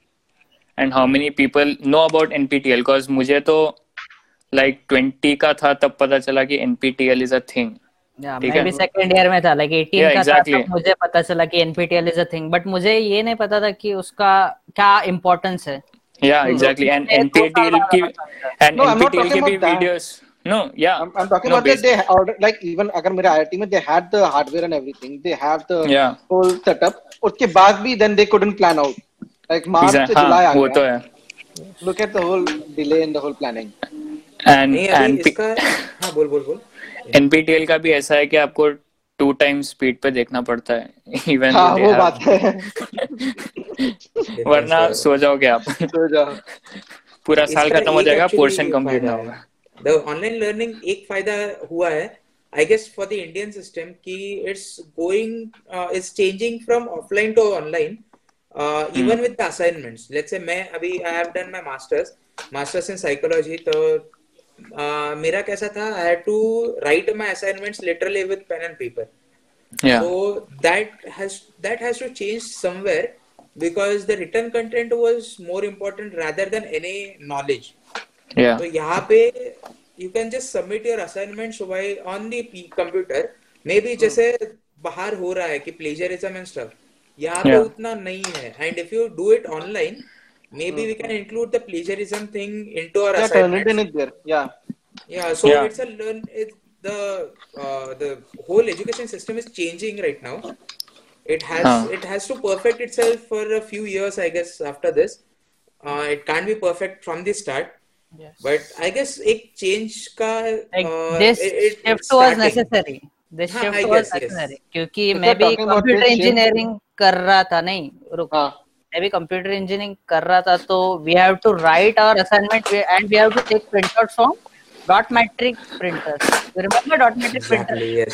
and how many people know about NPTEL because मुझे तो like 20 का था तब पता चला कि NPTEL is a thing या मैं भी सेकंड ईयर में था लाइक 18 Yeah, का exactly. था तब मुझे पता चला कि NPTEL is a thing but मुझे ये नहीं पता था कि उसका क्या इम्पोर्टेंस है yeah exactly and ये NPTEL की वाला and No, NPTEL के भी videos no yeah I'm, I'm talking no, about that they order like even अगर मेरे IIT में they had the hardware and everything they have the Yeah. whole setup उसके बाद भी then they couldn't plan out like March Exact- से जुलाई हाँ आ वो तो है look at the whole delay in the whole planning and and इसका हाँ बोल बोल बोल एनपीटीएल का भी ऐसा है कि आपको टू टाइम स्पीड पे देखना पड़ता है *laughs* इवन हाँ वो बात है। *laughs* वरना सो जाओगे आप। तो जा पूरा साल खत्म हो जाएगा पोर्शन कंप्लीट ना होगा द ऑनलाइन लर्निंग एक फ़ायदा हुआ है। I guess for the Indian system कि it's going it's changing from offline to online even with the assignments let's say मैं अभी I have done my masters masters in psychology तो मेरा कैसा था I had to write my assignments literally with pen and paper so that has that has to change somewhere because the written content was more important rather than any knowledge तो यहाँ पे you can just submit your assignment why on the computer maybe जैसे बाहर हो रहा है कि plagiarism and stuff यहाँ पे उतना नहीं है. And if you do it online maybe we can include the plagiarism thing into our yeah assignments. Turnitin is there yeah Yeah, so Yeah. it's a learn. It's the uh, the whole education system is changing right now. It has Huh. it has to perfect itself for a few years, I guess. After this, uh, it can't be perfect from the start. Yes. But I guess एक change का like uh, this it- it- shift was necessary this हाँ, shift I was guess, yes. necessary क्योंकि If मैं भी computer engineering कर रहा था नहीं रुक हाँ मैं भी कंप्यूटर इंजीनियरिंग कर रहा था तो we have to write our assignment and we have to take print out from dot matrix printers remember dot matrix Exactly, yes.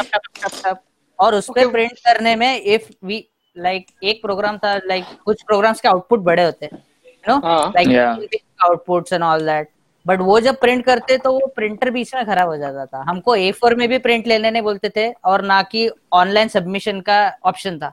Printer और उस पे प्रिंट करने में इफ़ वी लाइक एक प्रोग्राम था लाइक कुछ प्रोग्राम्स के आउटपुट बड़े होते हैं। नो हाँ। Like outputs and all that but वो जब प्रिंट करते तो वो प्रिंटर बीच में खराब हो जाता था। हमको ए फोर में भी प्रिंट लेने नहीं बोलते थे और ना कि ऑनलाइन सबमिशन का ऑप्शन था।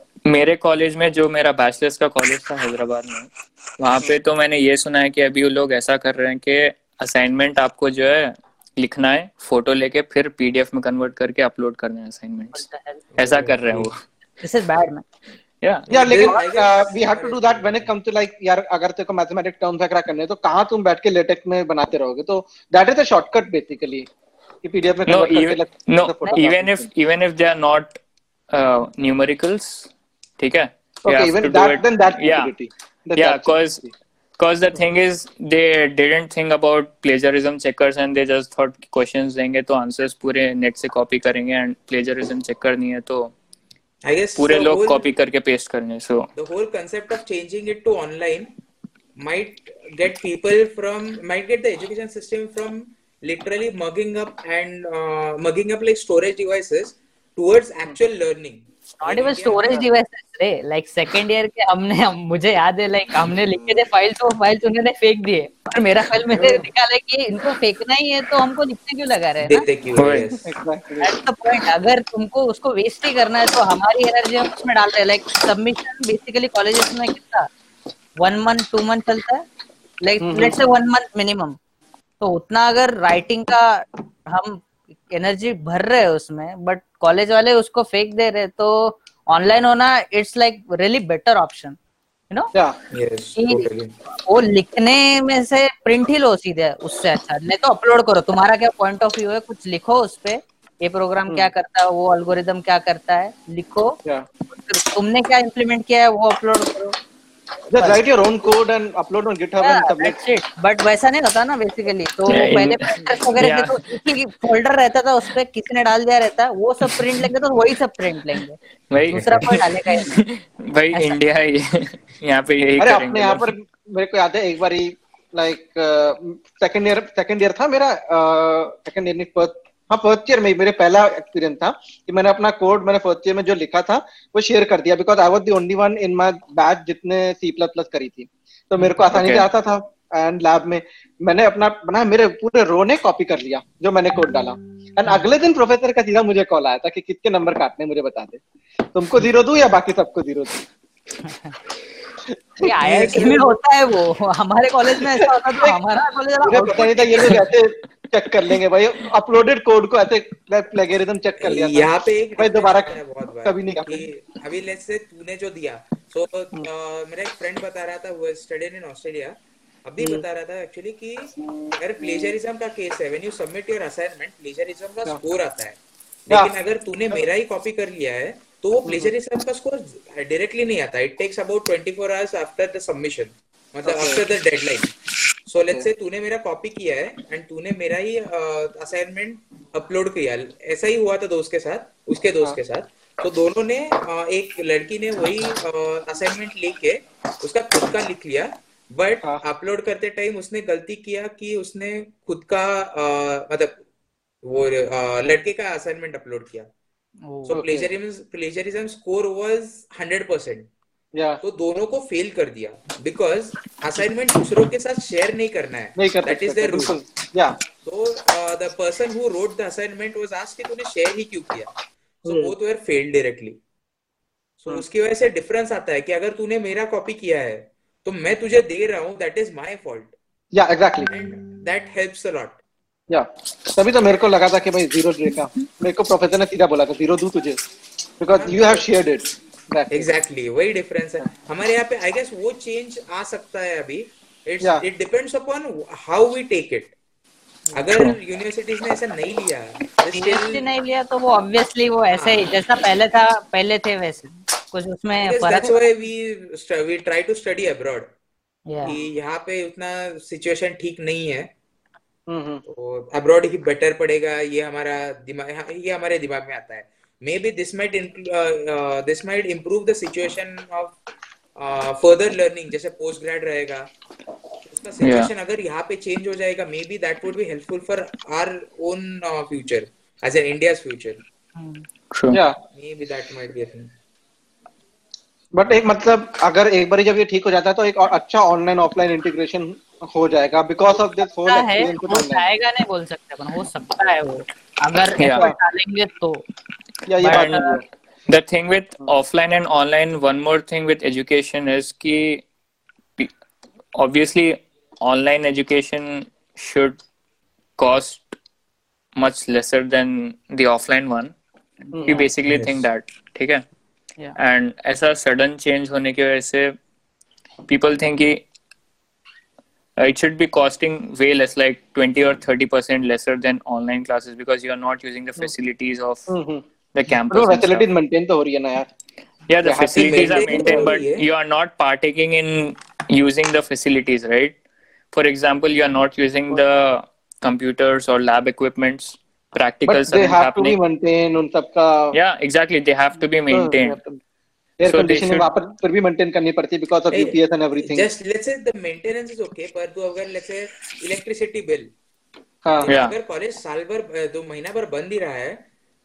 मेरे कॉलेज में जो मेरा बैचलर्स का कॉलेज था हैदराबाद में वहाँ पे तो मैंने ये सुना है कि अभी वो लोग ऐसा कर रहे हैं कि असाइनमेंट आपको जो है लिखना है फ़ोटो लेके फिर पीडीएफ में कन्वर्ट करके अपलोड करना है असाइनमेंट्स ऐसा कर रहे हैं वो। दिस इज़ बैड मैन या या लेकिन we have to do that when it comes to like यार अगर तेरे को मैथमेटिक्स टर्म्स वगैरह करने तो कहाँ तुम बैठ के लेटेक्स में बनाते रहोगे? तो that is a shortcut basically कि पीडीएफ में convert करके like, no the photograph even if thing. even uh, ठीक है okay even that it- then that's yeah yeah that's cause the thing is they didn't think about plagiarism checkers and they just thought questions देंगे तो answers पूरे net से copy करेंगे and plagiarism check करनी है तो I guess पूरे लोग कॉपी करके पेस्ट करेंगे so the whole concept of changing it to online might get people from might get the education system from literally mugging up and uh, mugging up like storage devices towards actual learning not even storage devices रे। Like second year के हमने हम, मुझे याद है like हमने लिखे थे फ़ाइल तो फ़ाइल उन्होंने फेंक दिए। और मेरा फ़ाइल मैंने निकाला कि इनको फेंकना ही है तो हमको लिखने क्यों लगा रहे हैं. दैट्स द पॉइंट अगर तुमको उसको वेस्ट ही करना है तो हमारी एनर्जी हम उसमें डाल रहे हैं। लाइक सबमिशन बेसिकली कॉलेजेस में कितना? वन मंथ टू मंथ चलता है? Like let's say one month minimum तो उतना अगर राइटिंग का हम एनर्जी भर रहे हैं उसमें बट कॉलेज वाले उसको फेक दे रहे तो ऑनलाइन होना it's like really better option you know वो लिखने में से प्रिंट ही लो सीधे उससे अच्छा। नहीं तो अपलोड करो। तुम्हारा क्या पॉइंट ऑफ़ व्यू है? कुछ लिखो उस पे। ये प्रोग्राम क्या करता है? वो अल्गोरिदम क्या करता है? लिखो। Yeah. तुमने क्या इम्प्लीमेंट किया है? वो अपलोड करो। Just write your own code and upload on GitHub and submit. that's it. But वैसा नहीं होता ना बेसिकली तो Yeah, पहले printers वगैरह Yeah. के तो एक ही फोल्डर रहता था उसपे किसी ने डाल दिया रहता वो सब प्रिंट लेंगे तो वही सब प्रिंट लेंगे भाई दूसरा कोई डालेगा ही नहीं। भाई। इंडिया है यहाँ पे यही अरे अपने यहाँ पर मेरे को याद है एक बार like second year second year था मेरा सेकंड ईयर नहीं फ़र्स्ट हाँ फ़र्स्ट ईयर में मेरे पहला एक्सपीरियंस था कि मैंने अपना कोड मैंने फ़र्स्ट ईयर में जो लिखा था वो शेयर कर दिया because I was the only one in my batch जितने सी प्लस प्लस करी थी। तो मेरे को आसानी Okay. से आता था एंड लैब में मैंने अपना बना मेरे पूरे रो ने कॉपी कर लिया जो मैंने कोड डाला। एंड अगले दिन प्रोफेसर का सीधा मुझे कॉल आया था कि कितने नंबर काटने मुझे बता दे। तुमको ज़ीरो दूँ या बाकी सबको ज़ीरो दूँ? ये आईआईटी में होता है वो। हमारे कॉलेज में ऐसा होता था *laughs* हमारा कॉलेज मुझे पता नहीं था ये लोग *laughs* ऐसे चेक कर लेंगे भाई। अपलोडेड कोड को ऐसे प्लेगरिज्म चेक कर लिया यहाँ पे एक भाई दोबारा है कभी नहीं कि अभी लेट्स से तूने जो दिया सो मेरा एक फ्रेंड बता रहा था वो स्टडीड इन ऑस्ट्रेलिया अभी बता रहा था एक्चुअली कि अगर प्लेजरिज्म का केस है when you submit your assignment plagiarism का स्कोर आता है। लेकिन अगर तूने मेरा ही कॉपी कर लिया है तो वो प्लेजरिज्म का स्कोर डायरेक्टली नहीं आता। It takes about 24 hours after the submission मतलब after the deadline so let's say तूने मेरा कॉपी किया है एंड तूने मेरा ही असाइनमेंट अपलोड किया ऐसा ही हुआ था दोस्त के साथ उसके दोस्त के साथ। तो दोनों ने uh, एक लड़की ने वही असाइनमेंट लेके उसका खुद का लिख लिया। बट हाँ। अपलोड करते टाइम उसने गलती किया कि उसने खुद का uh, मतलब वो uh, लड़के का असाइनमेंट अपलोड किया। So plagiarism plagiarism score was 100% तो दोनों को फेल कर दिया बिकॉज़ असाइनमेंट दूसरों के साथ शेयर नहीं करना है। दैट इज़ देयर रूल या। तो the person who wrote the assignment was asked कि तूने शेयर ही क्यों किया? सो Hmm. वो तो यार फेल्ड डायरेक्टली सो. उसकी वजह से डिफरेंस आता है कि अगर तूने मेरा कॉपी किया है तो मैं तुझे दे रहा हूँ दैट इज़ माय फॉल्ट या exactly that helps a lot या। तभी तो मेरे को लगा था कि भाई ज़ीरो देगा मेरे को प्रोफेसर ने सीधा बोला था ज़ीरो दूँ तुझे। Because you have shared it exactly वही डिफरेंस है। हमारे यहाँ पे आई गेस वो चेंज आ सकता है अभी। It's it depends upon how we take it अगर यूनिवर्सिटीज ने ऐसा नहीं लिया then नहीं लिया तो वो ऑब्वियसली वो ऐसे ही जैसा पहले था पहले थे वैसे। कुछ उसमें we st- we try to study abroad. या कि यहाँ पे उतना सिचुएशन ठीक नहीं है। हम्म तो अब्रॉड ही बेटर पड़ेगा। ये हमारा दिमाग ये हमारे दिमाग में आता है। Maybe this might this might improve the situation of further learning जैसे पोस्ट ग्रेड रहेगा। उसका सिचुएशन अगर यहाँ पे चेंज हो जाएगा maybe that would be helpful for our own future as an India's future True. या maybe that might be thing but एक मतलब अगर एक बार जब ये ठीक हो जाता है तो एक और अच्छा ऑनलाइन ऑफलाइन इंटीग्रेशन हो जाएगा बिकॉज़ ऑफ़ दिस होल है एक्सपीरियंस हो जाएगा नहीं बोल सकते अपन हो सकता है वो। अगर Yeah. डालेंगे तो। या ये But, बात uh, नहीं है The thing with offline and online, one more thing with education is ki pe- obviously online education should cost much lesser than the offline one. We basically Yes. think that, ठीक है? Yeah. And ऐसा sudden change होने की वजह से people think कि uh, it should be costing way less, like 20 or 30 percent lesser than online classes because you are not using the facilities of hmm The campus. तो and stuff. Facilities maintain तो हो रही है ना Yeah, the They have to facilities are maintained, but eh? you are not partaking in using the facilities, right? For example, you are not using the computers or lab equipments. But Practicals they are have to be happening. Maintain उन सबका Yeah, exactly. They have to be maintained. एयर So they should- वहाँ पर फिर भी maintain करनी पड़ती है because of Hey, UPS and everything just let's say the maintenance is okay पर तू अगर लेट्स से इलेक्ट्रिसिटी बिल हाँ Yeah. अगर कॉलेज साल भर अ, दो महीना भर बंद ही रहा है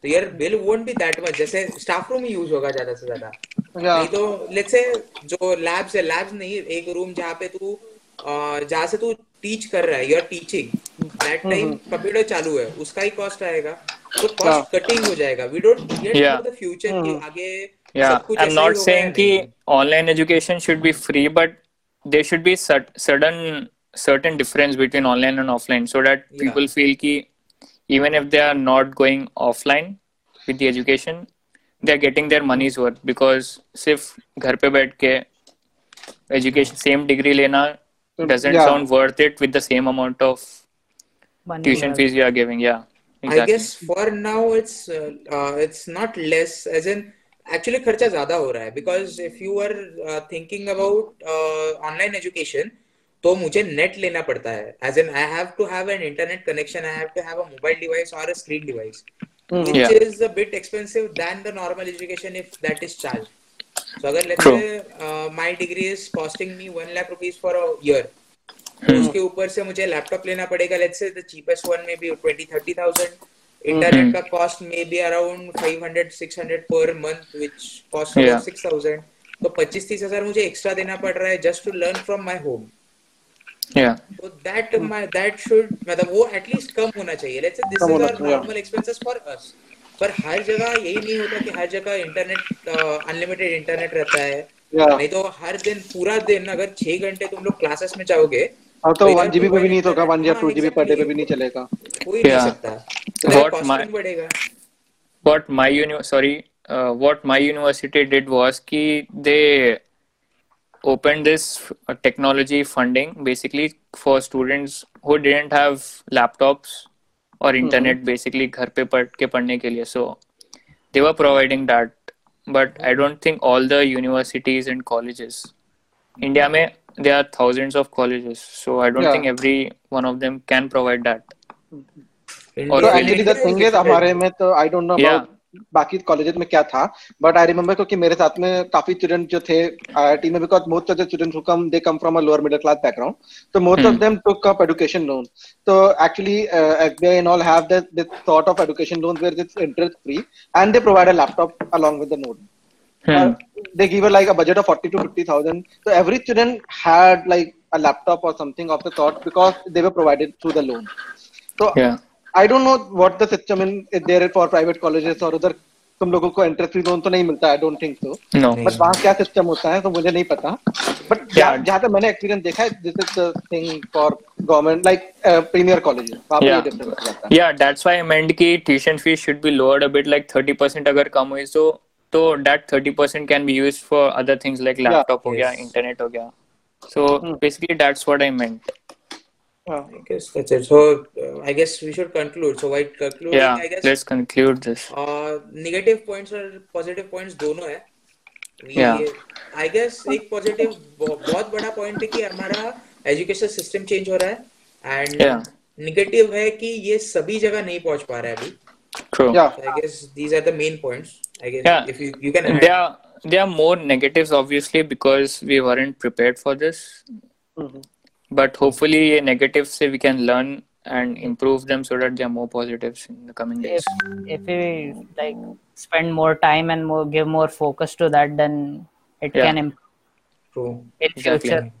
तो यार bill won't be that much जैसे स्टाफ रूम ही यूज़ होगा ज़्यादा से ज़्यादा नहीं तो लेट्स से जो लैब्स है लैब्स नहीं एक रूम जहाँ पे तू जहाँ से तू टीच कर रहा है you are teaching that time computer चालू है उसका ही कॉस्ट आएगा तो कॉस्ट कटिंग हो जाएगा we don't get. The future कि आगे Yeah, I'm not होगा saying या कि नहीं। online education should be free, but there should be sud- sudden certain difference between online and offline so that Yeah. people feel ki even if they are not going offline with the education they are getting their money's worth because सिर्फ घर पे बैठ के education same degree लेना doesn't Yeah. sound worth it with the same amount of Money tuition was- fees you are giving yeah I exactly guess for now it's uh, uh, it's not less as in actually खर्चा ज्यादा हो रहा है because if you are uh, thinking about uh, online education तो मुझे net लेना पड़ता है। As an I have to have an internet connection I have to have a mobile device और a screen device which is a bit expensive than the normal education if that is charge so अगर let's say my degree is costing me 1 lakh rupees for a year उसके ऊपर से मुझे laptop लेना पड़ेगा। Let's say the cheapest one में भी 20 30000 internet का cost may be around 500 600 per month which cost 6000 तो 25 30000 मुझे एक्स्ट्रा देना पड़ रहा है just to learn from my home yeah. तो दैट माय दैट शुड मतलब वो एटलीस्ट कम होना चाहिए। दिस कम इज़ होना आवर चाहिए, नॉर्मल एक्सपेंसेस फॉर अस पर हर जगह यही नहीं होता कि हर जगह इंटरनेट अनलिमिटेड इंटरनेट रहता है। Yeah. नहीं तो हर दिन पूरा दिन अगर छह घंटे तुम लोग क्लासेस में जाओगे अब तो without वन जीबी पे भी नहीं तो होगा वन या हाँ, टू जीबी पर डे पे भी नहीं चलेगा। कोई नहीं सकता। तो What कॉस्ट my- बढ़ेगा। what my uni sorry uh, what my opened this uh, technology funding basically for students who didn't have laptops or internet basically घर पे पढ़ के पढ़ने के लिए so they were providing that but I don't think all the universities and colleges India में there are thousands of colleges so I don't Yeah. think every one of them can provide that India- तो really- actually the thing is हमारे में तो I don't no Yeah. बाकी colleges में क्या था but I remember क्योंकि मेरे साथ में काफ़ी स्टूडेंट जो थे आईआईटी में because most of the students who come they come from a lower middle class background तो most of. Them took up education loan तो actually SBI and all have this sort of education loan where it's interest free and they provide a laptop along with the note Hmm. Uh, they give her like a budget of 40 to 50,000. So every student had like a laptop or something of the sort because they were provided through the loan. So yeah I don't know what the system in there for private colleges और उधर तुम लोगों को entrance फ़ी loan तो नहीं मिलता I don't think so but वहाँ क्या सिस्टम होता है तो मुझे नहीं पता. बट जहाँ तक मैंने एक्सपीरियंस देखा है this is the thing for government like premier college या दैट्स व्हाई आई मेंट की tuition fee should be lowered a bit like 30% अगर कम हुई सो तो that 30% can be used for other things like laptop हो गया internet हो गया. So basically that's what I meant हाँ. I guess that's it. So uh, I guess we should conclude. So while concluding, yeah I guess let's conclude this uh, negative points और positive points दोनों है. Yeah. I guess एक positive बहुत बड़ा point है कि हमारा education system change हो रहा है and Yeah. negative है कि ये सभी जगह नहीं पहुँच पा रहा है अभी. true Yeah. So I guess these are the main points. I guess Yeah. if you you can add. there are there are more negatives obviously because we weren't prepared for this Mhm. But hopefully ये negatives से we can learn and improve them so that they are more positives in the coming days if if we like spend more time and more give more focus to that then it Yeah. can improve True. in Exactly. future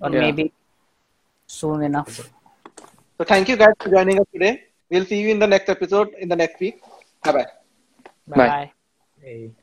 or Yeah. maybe soon enough So thank you guys for joining us today. We'll see you in the next episode in the next week. Bye bye. Bye. bye. Hey.